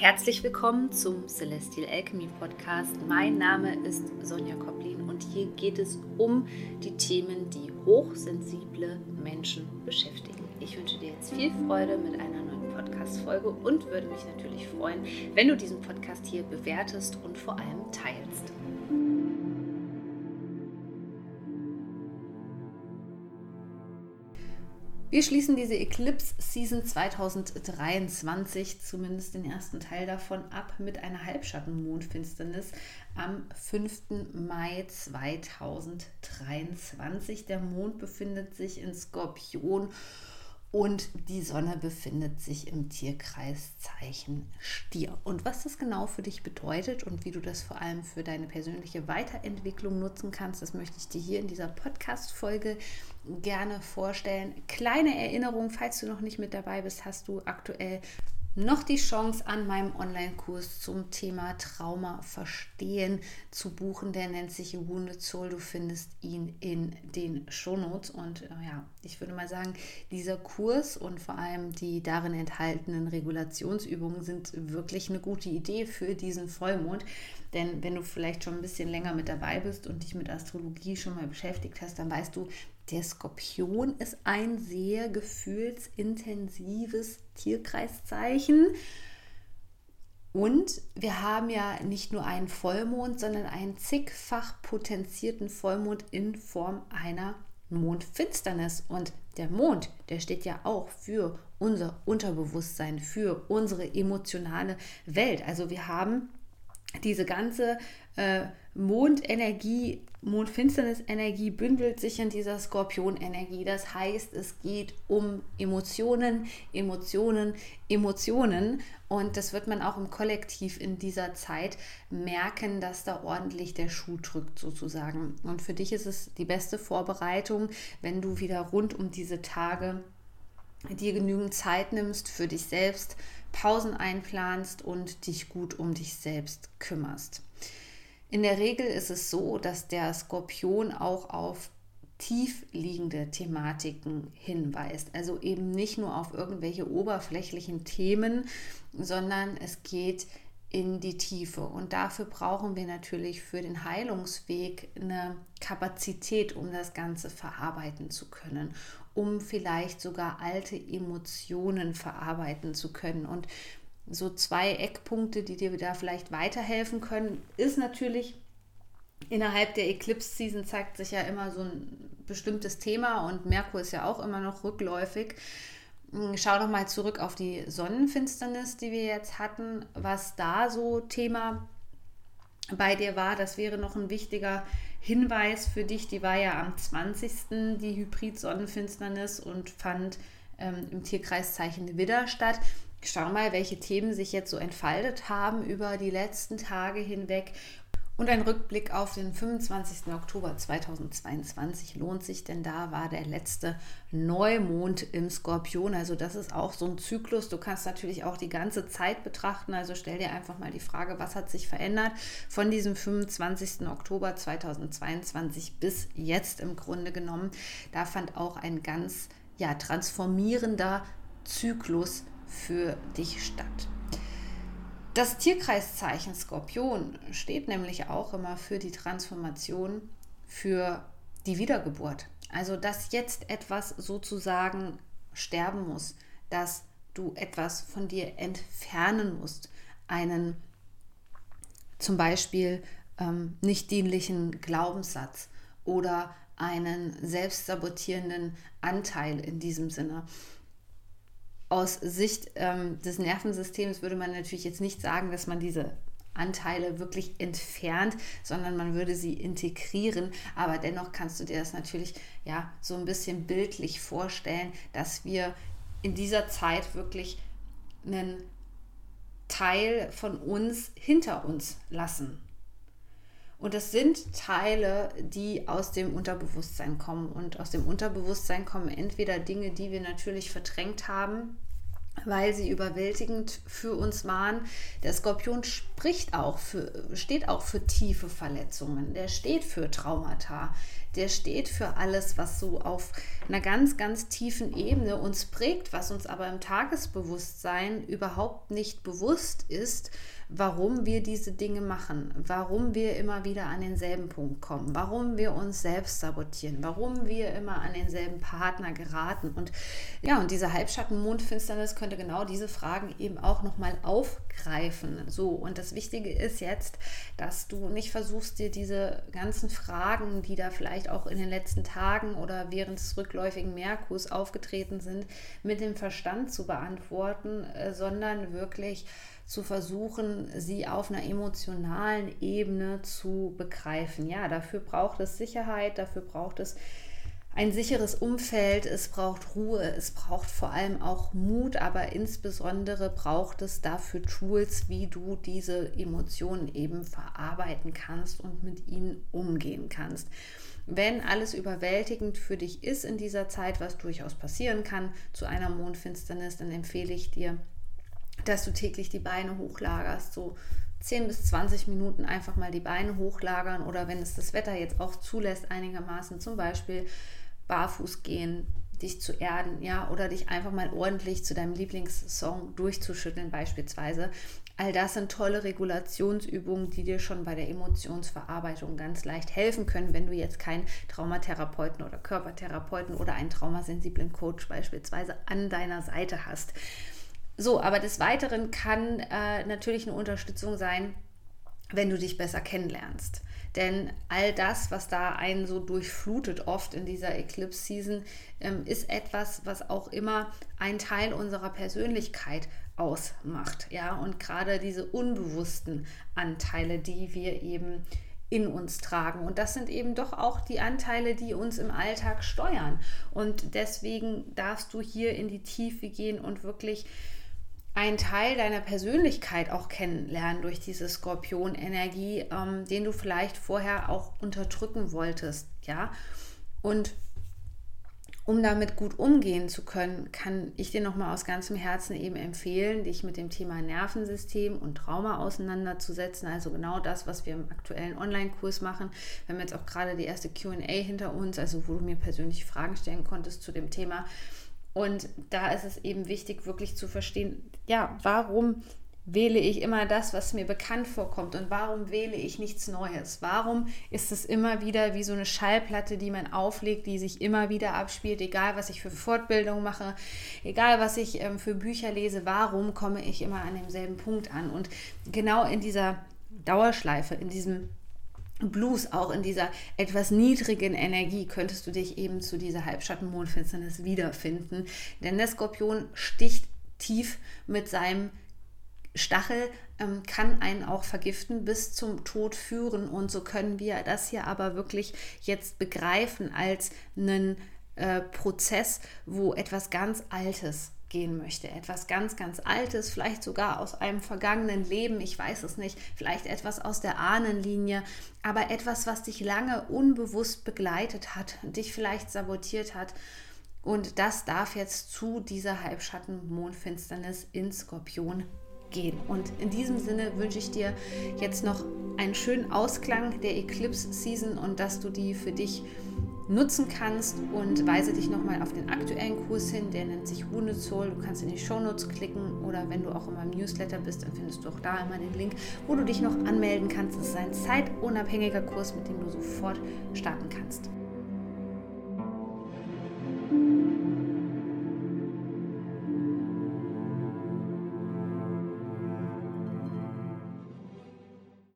Herzlich willkommen zum Celestial Alchemy Podcast. Mein Name ist Sonja Koplin und hier geht es um die Themen, die hochsensible Menschen beschäftigen. Ich wünsche dir jetzt viel Freude mit einer neuen Podcast-Folge und würde mich natürlich freuen, wenn du diesen Podcast hier bewertest und vor allem teilst. Wir schließen diese Eclipse Season 2023, zumindest den ersten Teil davon, ab mit einer Halbschattenmondfinsternis am 5. Mai 2023. Der Mond befindet sich in Skorpion und die Sonne befindet sich im Tierkreiszeichen Stier. Und was das genau für dich bedeutet und wie du das vor allem für deine persönliche Weiterentwicklung nutzen kannst, das möchte ich dir hier in dieser Podcast-Folge gerne vorstellen. Kleine Erinnerung, falls du noch nicht mit dabei bist, hast du aktuell noch die Chance an meinem Online-Kurs zum Thema Trauma verstehen zu buchen. Der nennt sich Wounded Soul. Du findest ihn in den Shownotes. Und äh, ja, ich würde mal sagen, dieser Kurs und vor allem die darin enthaltenen Regulationsübungen sind wirklich eine gute Idee für diesen Vollmond. Denn wenn du vielleicht schon ein bisschen länger mit dabei bist und dich mit Astrologie schon mal beschäftigt hast, dann weißt du, der Skorpion ist ein sehr gefühlsintensives Tierkreiszeichen. Und wir haben ja nicht nur einen Vollmond, sondern einen zigfach potenzierten Vollmond in Form einer Mondfinsternis. Und der Mond, der steht ja auch für unser Unterbewusstsein, für unsere emotionale Welt. Also wir haben diese ganze äh, Mondenergie, Mondfinsternisenergie bündelt sich in dieser Skorpionenergie. Das heißt, es geht um Emotionen, Emotionen, Emotionen. Und das wird man auch im Kollektiv in dieser Zeit merken, dass da ordentlich der Schuh drückt sozusagen. Und für dich ist es die beste Vorbereitung, wenn du wieder rund um diese Tage dir genügend Zeit nimmst für dich selbst, Pausen einplanst und dich gut um dich selbst kümmerst. In der Regel ist es so, dass der Skorpion auch auf tief liegende Thematiken hinweist. Also eben nicht nur auf irgendwelche oberflächlichen Themen, sondern es geht in die Tiefe. Und dafür brauchen wir natürlich für den Heilungsweg eine Kapazität, um das Ganze verarbeiten zu können, um vielleicht sogar alte Emotionen verarbeiten zu können. Und so zwei Eckpunkte, die dir da vielleicht weiterhelfen können, ist natürlich innerhalb der Eclipse-Season zeigt sich ja immer so ein bestimmtes Thema und Merkur ist ja auch immer noch rückläufig. Hm, schau doch mal zurück auf die Sonnenfinsternis, die wir jetzt hatten, was da so Thema bei dir war. Das wäre noch ein wichtiger Hinweis für dich. Die war ja am 20. die Hybrid-Sonnenfinsternis und fand ähm, im Tierkreiszeichen Widder statt. Schau mal, welche Themen sich jetzt so entfaltet haben über die letzten Tage hinweg. Und ein Rückblick auf den 25. Oktober 2022 lohnt sich, denn da war der letzte Neumond im Skorpion. Also das ist auch so ein Zyklus. Du kannst natürlich auch die ganze Zeit betrachten. Also stell dir einfach mal die Frage, was hat sich verändert von diesem 25. Oktober 2022 bis jetzt im Grunde genommen. Da fand auch ein ganz ja, transformierender Zyklus für dich statt. Das Tierkreiszeichen Skorpion steht nämlich auch immer für die Transformation, für die Wiedergeburt. Also, dass jetzt etwas sozusagen sterben muss, dass du etwas von dir entfernen musst, einen zum Beispiel ähm, nicht dienlichen Glaubenssatz oder einen selbstsabotierenden Anteil in diesem Sinne aus Sicht ähm, des Nervensystems würde man natürlich jetzt nicht sagen, dass man diese Anteile wirklich entfernt, sondern man würde sie integrieren. Aber dennoch kannst du dir das natürlich ja so ein bisschen bildlich vorstellen, dass wir in dieser Zeit wirklich einen Teil von uns hinter uns lassen. Und das sind Teile, die aus dem Unterbewusstsein kommen. Und aus dem Unterbewusstsein kommen entweder Dinge, die wir natürlich verdrängt haben, weil sie überwältigend für uns waren. Der Skorpion spricht auch für, steht auch für tiefe Verletzungen, der steht für Traumata, der steht für alles, was so auf einer ganz, ganz tiefen Ebene uns prägt, was uns aber im Tagesbewusstsein überhaupt nicht bewusst ist, warum wir diese Dinge machen, warum wir immer wieder an denselben Punkt kommen, warum wir uns selbst sabotieren, warum wir immer an denselben Partner geraten. Und ja, und diese Halbschatten-Mondfinsternis könnte genau diese Fragen eben auch nochmal aufgreifen. So, und das Wichtige ist jetzt, dass du nicht versuchst, dir diese ganzen Fragen, die da vielleicht auch in den letzten Tagen oder während des rückläufigen Merkurs aufgetreten sind, mit dem Verstand zu beantworten, äh, sondern wirklich zu versuchen, sie auf einer emotionalen Ebene zu begreifen. Ja, dafür braucht es Sicherheit, dafür braucht es ein sicheres Umfeld, es braucht Ruhe, es braucht vor allem auch Mut, aber insbesondere braucht es dafür Tools, wie du diese Emotionen eben verarbeiten kannst und mit ihnen umgehen kannst. Wenn alles überwältigend für dich ist in dieser Zeit, was durchaus passieren kann zu einer Mondfinsternis, dann empfehle ich dir, dass du täglich die Beine hochlagerst, so 10 bis 20 Minuten einfach mal die Beine hochlagern oder wenn es das Wetter jetzt auch zulässt, einigermaßen zum Beispiel barfuß gehen, dich zu erden, ja, oder dich einfach mal ordentlich zu deinem Lieblingssong durchzuschütteln, beispielsweise. All das sind tolle Regulationsübungen, die dir schon bei der Emotionsverarbeitung ganz leicht helfen können, wenn du jetzt keinen Traumatherapeuten oder Körpertherapeuten oder einen traumasensiblen Coach beispielsweise an deiner Seite hast. So, aber des Weiteren kann äh, natürlich eine Unterstützung sein, wenn du dich besser kennenlernst. Denn all das, was da einen so durchflutet, oft in dieser Eclipse-Season, ähm, ist etwas, was auch immer ein Teil unserer Persönlichkeit ausmacht. Ja, und gerade diese unbewussten Anteile, die wir eben in uns tragen. Und das sind eben doch auch die Anteile, die uns im Alltag steuern. Und deswegen darfst du hier in die Tiefe gehen und wirklich einen Teil deiner Persönlichkeit auch kennenlernen durch diese Skorpion-Energie, ähm, den du vielleicht vorher auch unterdrücken wolltest, ja. Und um damit gut umgehen zu können, kann ich dir nochmal aus ganzem Herzen eben empfehlen, dich mit dem Thema Nervensystem und Trauma auseinanderzusetzen. Also genau das, was wir im aktuellen Online-Kurs machen. Wir haben jetzt auch gerade die erste QA hinter uns, also wo du mir persönlich Fragen stellen konntest zu dem Thema. Und da ist es eben wichtig, wirklich zu verstehen, ja, warum wähle ich immer das, was mir bekannt vorkommt und warum wähle ich nichts Neues? Warum ist es immer wieder wie so eine Schallplatte, die man auflegt, die sich immer wieder abspielt, egal was ich für Fortbildung mache, egal was ich ähm, für Bücher lese, warum komme ich immer an demselben Punkt an? Und genau in dieser Dauerschleife, in diesem Blues, auch in dieser etwas niedrigen Energie, könntest du dich eben zu dieser Halbschatten-Mondfinsternis wiederfinden. Denn der Skorpion sticht tief mit seinem Stachel, ähm, kann einen auch vergiften, bis zum Tod führen. Und so können wir das hier aber wirklich jetzt begreifen als einen äh, Prozess, wo etwas ganz Altes gehen möchte. Etwas ganz, ganz Altes, vielleicht sogar aus einem vergangenen Leben, ich weiß es nicht, vielleicht etwas aus der Ahnenlinie, aber etwas, was dich lange unbewusst begleitet hat, dich vielleicht sabotiert hat. Und das darf jetzt zu dieser Halbschatten-Mondfinsternis in Skorpion gehen. Und in diesem Sinne wünsche ich dir jetzt noch einen schönen Ausklang der Eclipse-Season und dass du die für dich nutzen kannst und weise dich nochmal auf den aktuellen Kurs hin, der nennt sich Wundezoll. Du kannst in die Shownotes klicken oder wenn du auch immer im Newsletter bist, dann findest du auch da immer den Link, wo du dich noch anmelden kannst. Es ist ein zeitunabhängiger Kurs, mit dem du sofort starten kannst.